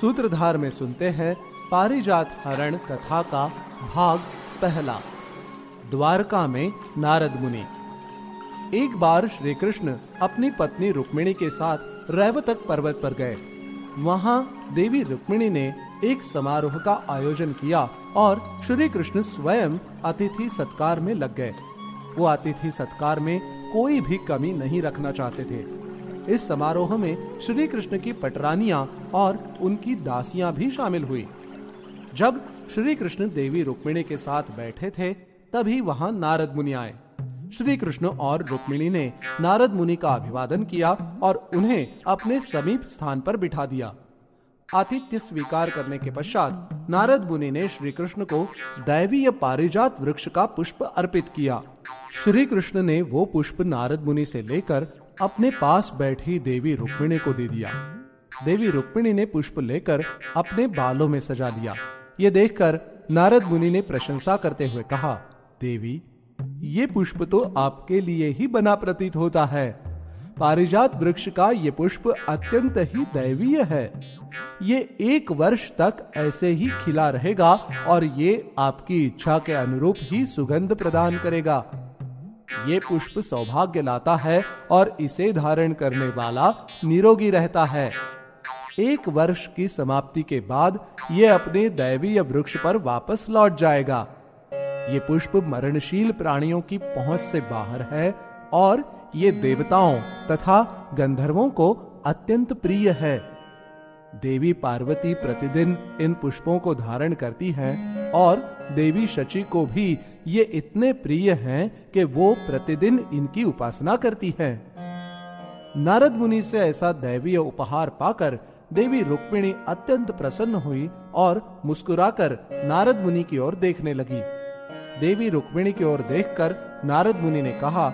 सूत्रधार में सुनते हैं पारिजात हरण कथा का भाग पहला। द्वारका में नारद मुनि। एक बार श्री कृष्ण अपनी पत्नी रुक्मिणी के साथ रैवतक पर्वत पर गए। वहाँ देवी रुक्मिणी ने एक समारोह का आयोजन किया और श्री कृष्ण स्वयं अतिथि सत्कार में लग गए। वो अतिथि सत्कार में कोई भी कमी नहीं रखना चाहते थे। इस समारोह में श्री कृष्ण की पटरानियाँ और उनकी दासियाँ भी शामिल हुई। जब श्री कृष्ण देवी रुक्मिणी के साथ बैठे थे, तभी वहाँ नारद मुनि आए। श्री कृष्ण और रुक्मिणी ने नारद मुनि का अभिवादन किया और उन्हें अपने समीप स्थान पर बिठा दिया। आतिथ्य स्वीकार करने के पश्चात नारद मुनि ने श्री कृष्ण को दैवीय पारिजात वृक्ष का पुष्प अर्पित किया। श्री कृष्ण ने वो पुष्प नारद मुनि से लेकर अपने पास बैठी देवी रुक्मिणी को दे दिया। देवी रुक्मिणी ने पुष्प लेकर अपने बालों में सजा लिया। ये देखकर नारद मुनि ने प्रशंसा करते हुए कहा, देवी, ये पुष्प तो आपके लिए ही बना प्रतीत होता है। पारिजात वृक्ष का ये पुष्प अत्यंत ही दैवीय है। ये एक वर्ष तक ऐसे ही खिला रहेगा और ये आपकी इच्छा के अनुरूप ही सुगंध प्रदान करेगा। ये पुष्प सौभाग्य लाता है और इसे धारण करने वाला निरोगी रहता है। एक वर्ष की समाप्ति के बाद ये अपने दैवीय वृक्ष पर वापस लौट जाएगा। ये पुष्प मरणशील प्राणियों की पहुँच से बाहर है और ये देवताओं तथा गंधर्वों को अत्यंत प्रिय है। देवी पार्वती प्रतिदिन इन पुष्पों को धारण करती हैं और देवी शची को भी ये इतने प्रिय हैं कि वो प्रतिदिन इनकी उपासना करती हैं। नारद मुनि से ऐसा दैवीय उपहार पाकर देवी रुक्मिणी अत्यंत प्रसन्न हुई और मुस्कुराकर नारद मुनि की ओर देखने लगी देवी रुक्मिणी की ओर देखकर नारद मुनि ने कहा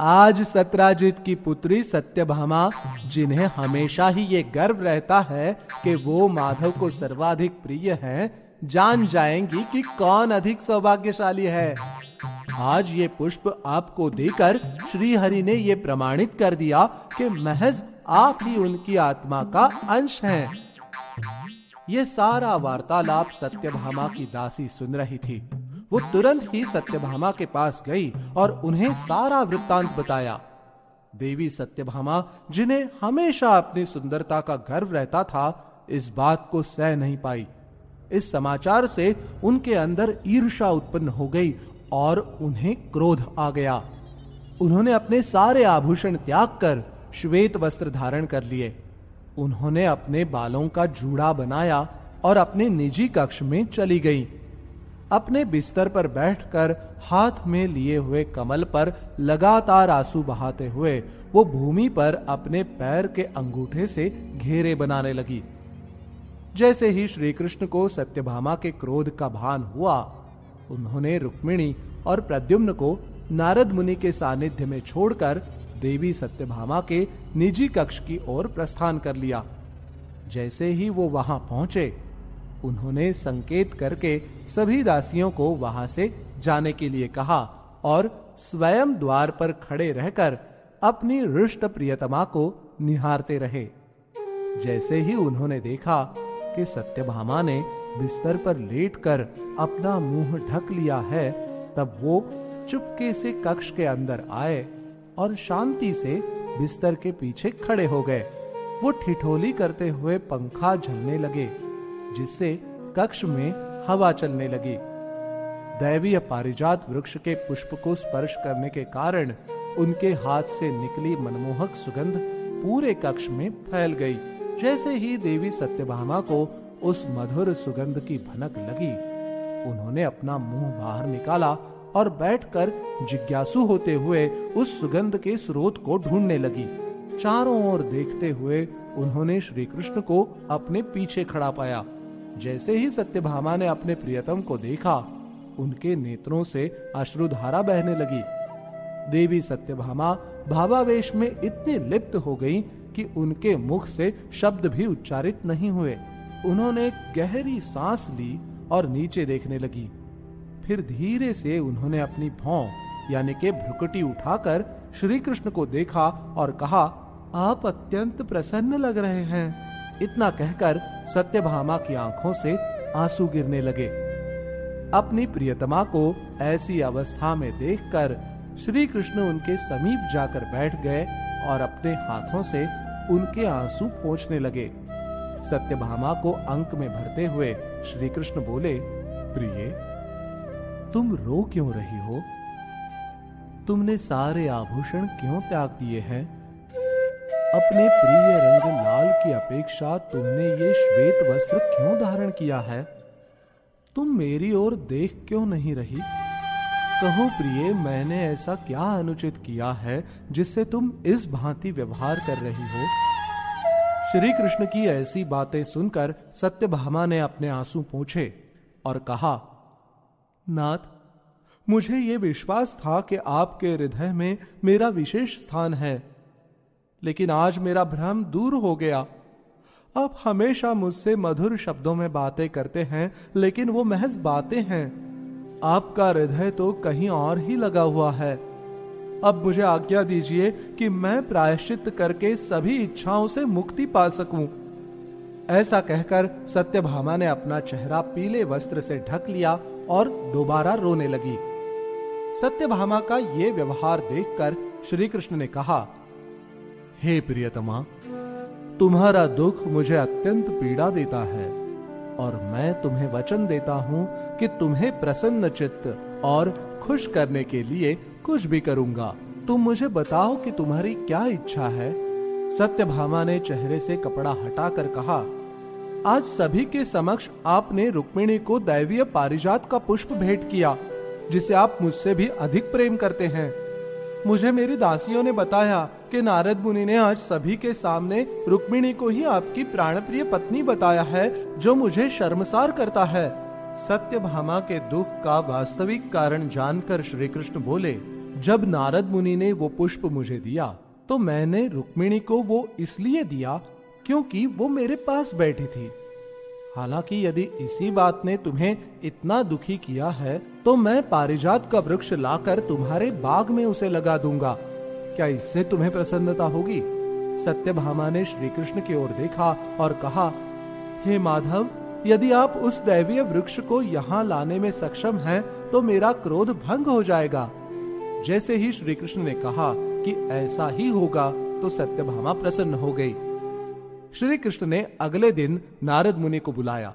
आज सत्राजित की पुत्री सत्यभामा जिन्हें हमेशा ही ये गर्व रहता है कि वो माधव को सर्वाधिक प्रिय हैं, जान जाएँगी कि कौन अधिक सौभाग्यशाली है। आज ये पुष्प आपको देकर श्री हरि ने ये प्रमाणित कर दिया कि महज आप ही उनकी आत्मा का अंश हैं। ये सारा वार्तालाप सत्यभामा की दासी सुन रही थी। वो तुरंत ही सत्यभामा के पास गई और उन्हें सारा वृत्तांत बताया। देवी सत्यभामा, जिन्हें हमेशा अपनी सुंदरता का गर्व रहता था, इस बात को सह नहीं पाई। इस समाचार से उनके अंदर ईर्षा उत्पन्न हो गई और उन्हें क्रोध आ गया। उन्होंने अपने सारे आभूषण त्याग कर श्वेत वस्त्र धारण कर लिए। उन्होंने अपने बालों का जूड़ा बनाया और अपने निजी कक्ष में चली गई। अपने बिस्तर पर बैठकर हाथ में लिए हुए कमल पर लगातार आँसू बहाते हुए वो भूमि पर अपने पैर के अंगूठे से घेरे बनाने लगी। जैसे ही श्री कृष्ण को सत्यभामा के क्रोध का भान हुआ, उन्होंने रुक्मिणी और प्रद्युम्न को नारद मुनि के सानिध्य में छोड़कर देवी सत्यभामा के निजी कक्ष की ओर प्रस्थान कर लिया। जैसे ही वो वहाँ पहुँचे, उन्होंने संकेत करके सभी दासियों को वहाँ से जाने के लिए कहा और स्वयं द्वार पर खड़े रहकर अपनी रुष्ट प्रियतमा को निहारते रहे। जैसे ही उन्होंने देखा कि सत्यभामा ने बिस्तर पर लेटकर अपना मुँह ढक लिया है, तब वो चुपके से कक्ष के अंदर आए और शांति से बिस्तर के पीछे खड़े हो गए। वो ठिठोली करते हुए पंखा झलने लगे, जिससे कक्ष में हवा चलने लगी। दैवीय पारिजात वृक्ष के पुष्प को स्पर्श करने के कारण उनके हाथ से निकली मनमोहक सुगंध पूरे कक्ष में फैल गई। जैसे ही देवी सत्यभामा को उस मधुर सुगंध की भनक लगी, उन्होंने अपना मुँह बाहर निकाला और बैठकर जिज्ञासु होते हुए उस सुगंध के स्रोत को ढूँढने लगी। चारों ओर देखते हुए उन्होंने श्री कृष्ण को अपने पीछे खड़ा पाया। जैसे ही सत्यभामा ने अपने प्रियतम को देखा, उनके नेत्रों से अश्रुधारा बहने लगी। देवी सत्यभामा भावावेश में इतनी लिप्त हो गई कि उनके मुख से शब्द भी उच्चारित नहीं हुए। उन्होंने गहरी सांस ली और नीचे देखने लगी। फिर धीरे से उन्होंने अपनी भौं, यानी के भ्रुकटी उठाकर श्री कृष्ण को देखा और कहा, आप अत्यंत प्रसन्न लग रहे हैं। इतना कहकर सत्यभामा की आँखों से आँसू गिरने लगे। अपनी प्रियतमा को ऐसी अवस्था में देखकर श्री कृष्ण उनके समीप जाकर बैठ गए और अपने हाथों से उनके आँसू पोंछने लगे। सत्यभामा को अंक में भरते हुए श्री कृष्ण बोले, प्रिय, तुम रो क्यों रही हो? तुमने सारे आभूषण क्यों त्याग दिए हैं? अपने प्रिय रंग लाल की अपेक्षा तुमने ये श्वेत वस्त्र क्यों धारण किया है? तुम मेरी ओर देख क्यों नहीं रही? कहो प्रिय, मैंने ऐसा क्या अनुचित किया है जिससे तुम इस भांति व्यवहार कर रही हो? श्री कृष्ण की ऐसी बातें सुनकर सत्यभामा ने अपने आँसू पूछे और कहा, नाथ, मुझे ये विश्वास था कि आपके हृदय में मेरा विशेष स्थान है, लेकिन आज मेरा भ्रम दूर हो गया। आप हमेशा मुझसे मधुर शब्दों में बातें करते हैं, लेकिन वो महज बातें हैं। आपका हृदय तो कहीं और ही लगा हुआ है। अब मुझे आज्ञा दीजिए कि मैं प्रायश्चित करके सभी इच्छाओं से मुक्ति पा सकूँ। ऐसा कहकर सत्यभामा ने अपना चेहरा पीले वस्त्र से ढक लिया और दोबारा रोने लगी। सत्यभामा का ये व्यवहार देखकर श्री कृष्ण ने कहा, हे प्रियतमा, तुम्हारा दुख मुझे अत्यंत पीड़ा देता है। और मैं तुम्हें वचन देता हूँ कि तुम्हें प्रसन्न चित्त और खुश करने के लिए कुछ भी करूँगा। तुम मुझे बताओ कि तुम्हारी क्या इच्छा है। सत्यभामा ने चेहरे से कपड़ा हटाकर कहा, आज सभी के समक्ष आपने रुक्मिणी को दैवीय पारिजात का पुष्प भेंट किया, जिसे आप मुझसे भी अधिक प्रेम करते हैं। मुझे मेरी दासियों ने बताया कि नारद मुनि ने आज सभी के सामने रुक्मिणी को ही आपकी प्राणप्रिय पत्नी बताया है, जो मुझे शर्मसार करता है। सत्य भामा के दुख का वास्तविक कारण जानकर श्री कृष्ण बोले, जब नारद मुनि ने वो पुष्प मुझे दिया तो मैंने रुक्मिणी को वो इसलिए दिया क्योंकि वो मेरे पास बैठी थी। हालाँकि यदि इसी बात ने तुम्हें इतना दुखी किया है तो मैं पारिजात का वृक्ष लाकर तुम्हारे बाग में उसे लगा दूँगा। क्या इससे तुम्हें प्रसन्नता होगी? सत्यभामा ने श्री कृष्ण की ओर देखा और कहा हे माधव यदि आप उस दैवीय वृक्ष को यहाँ लाने में सक्षम हैं, तो मेरा क्रोध भंग हो जाएगा। जैसे ही श्री कृष्ण ने कहा कि ऐसा ही होगा तो सत्यभामा प्रसन्न हो गई। श्री कृष्ण ने अगले दिन नारद मुनि को बुलाया।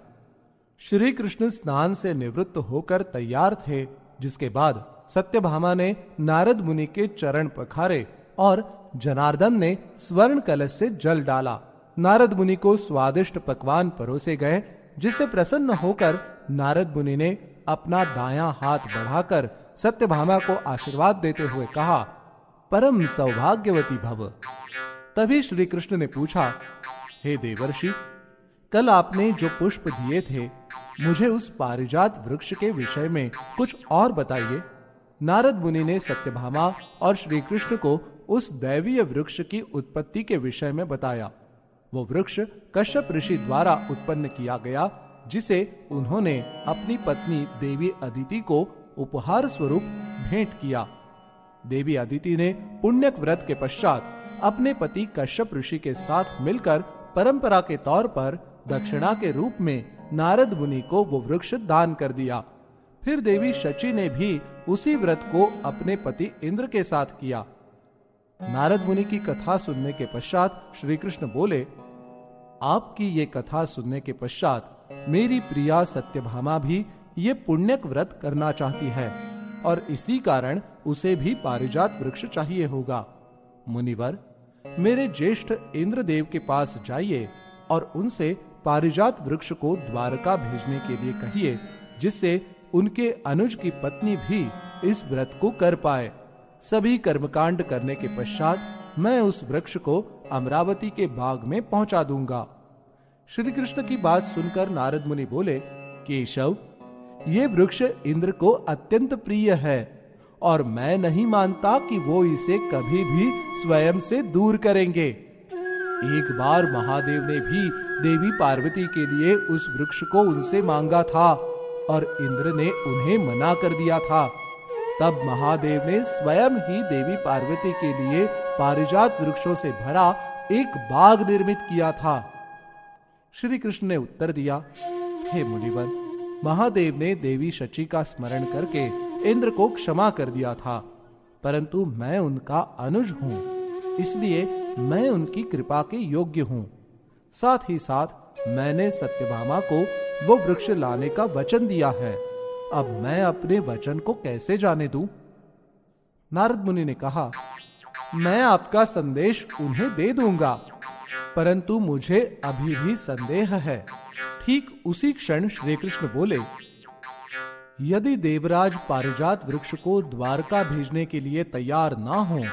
श्री कृष्ण स्नान से निवृत्त होकर तैयार थे, जिसके बाद सत्यभामा ने नारद मुनि के चरण पखारे और जनार्दन ने स्वर्ण कलश से जल डाला। नारद मुनि को स्वादिष्ट पकवान परोसे गए, जिससे प्रसन्न होकर नारद मुनि ने अपना दाया हाथ बढ़ाकर सत्यभामा को आशीर्वाद देते हुए कहा, परम सौभाग्यवती भव। तभी श्री कृष्ण ने पूछा, हे देवर्षि कल आपने जो पुष्प दिए थे, मुझे उस पारिजात वृक्ष के विषय में कुछ और बताइए। नारद मुनि ने सत्यभामा और श्री कृष्ण को उस दैवीय वृक्ष की उत्पत्ति के विषय में बताया। वो वृक्ष कश्यप ऋषि द्वारा उत्पन्न किया गया, जिसे उन्होंने अपनी पत्नी देवी अदिति को उपहार स्वरूप भेंट किया। देवी अदिति ने पुण्यक व्रत के पश्चात अपने पति कश्यप ऋषि के साथ मिलकर परंपरा के तौर पर दक्षिणा के रूप में नारद मुनि को वो वृक्ष दान कर दिया। फिर देवी शची ने भी उसी व्रत को अपने पति इंद्र के साथ किया। नारद मुनि की कथा सुनने के पश्चात श्री कृष्ण बोले, आपकी ये कथा सुनने के पश्चात मेरी प्रिया सत्यभामा भी ये पुण्यक व्रत करना चाहती है और इसी कारण उसे भी पारिजात वृक्ष चाहिए होगा। मुनिवर, मेरे ज्येष्ठ इंद्रदेव के पास जाइए और उनसे पारिजात वृक्ष को द्वारका भेजने के लिए कहिए, जिससे उनके अनुज की पत्नी भी इस व्रत को कर पाए। सभी कर्मकांड करने के पश्चात मैं उस वृक्ष को अमरावती के बाग में पहुँचा दूँगा। श्री कृष्ण की बात सुनकर नारद मुनि बोले, केशव, ये वृक्ष इंद्र को अत्यंत प्रिय है, और मैं नहीं मानता कि वो इसे कभी भी स्वयं से दूर करेंगे। एक बार महादेव ने भी देवी पार्वती के लिए उस वृक्ष को उनसे मांगा था और इंद्र ने उन्हें मना कर दिया था। तब महादेव ने स्वयं ही देवी पार्वती के लिए पारिजात वृक्षों से भरा एक बाग निर्मित किया था। श्री कृष्ण ने उत्तर दिया, हे मुनिवर, महादेव ने देवी शची का स्मरण करके इंद्र को क्षमा कर दिया था, परंतु मैं उनका अनुज हूँ, इसलिए मैं उनकी कृपा के योग्य हूँ। साथ ही साथ मैंने सत्यभामा को वो वृक्ष लाने का वचन दिया है। अब मैं अपने वचन को कैसे जाने दू? नारद मुनि ने कहा, मैं आपका संदेश उन्हें दे दूँगा, परंतु मुझे अभी भी संदेह है। ठीक उसी क्षण श्री कृष्ण बोले, यदि देवराज पारिजात वृक्ष को द्वारका भेजने के लिए तैयार ना हो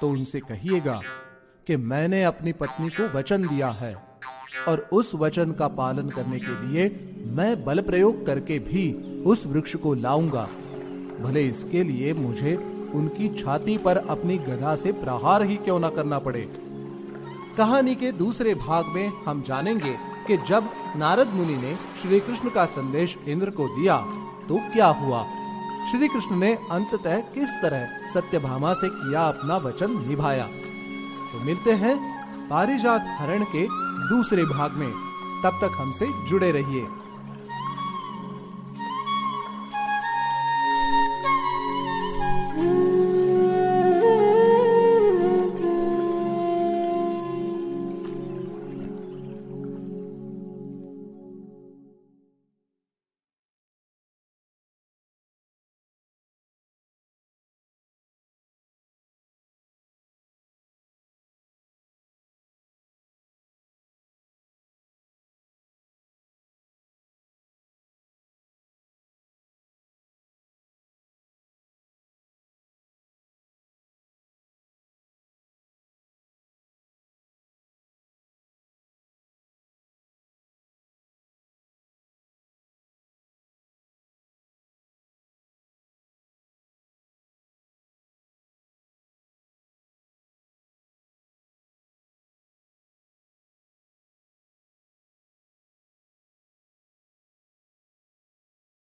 तो उनसे कहिएगा कि मैंने अपनी पत्नी को वचन दिया है। और उस वचन का पालन करने के लिए मैं बल प्रयोग करके भी उस वृक्ष को लाऊँगा। भले इसके लिए मुझे उनकी छाती पर अपनी गदा से प्रहार ही क्यों ना करना पड़े। कहानी के दूसरे भाग में हम जानेंगे कि जब नारद मुनि ने श्री कृष्ण का संदेश इंद्र को दिया तो क्या हुआ? श्री कृष्ण ने अंततः किस तरह सत्यभामा से किया अपना वचन निभाया? तो मिलते हैं पारिजात हरण के दूसरे भाग में। तब तक हमसे जुड़े रहिए।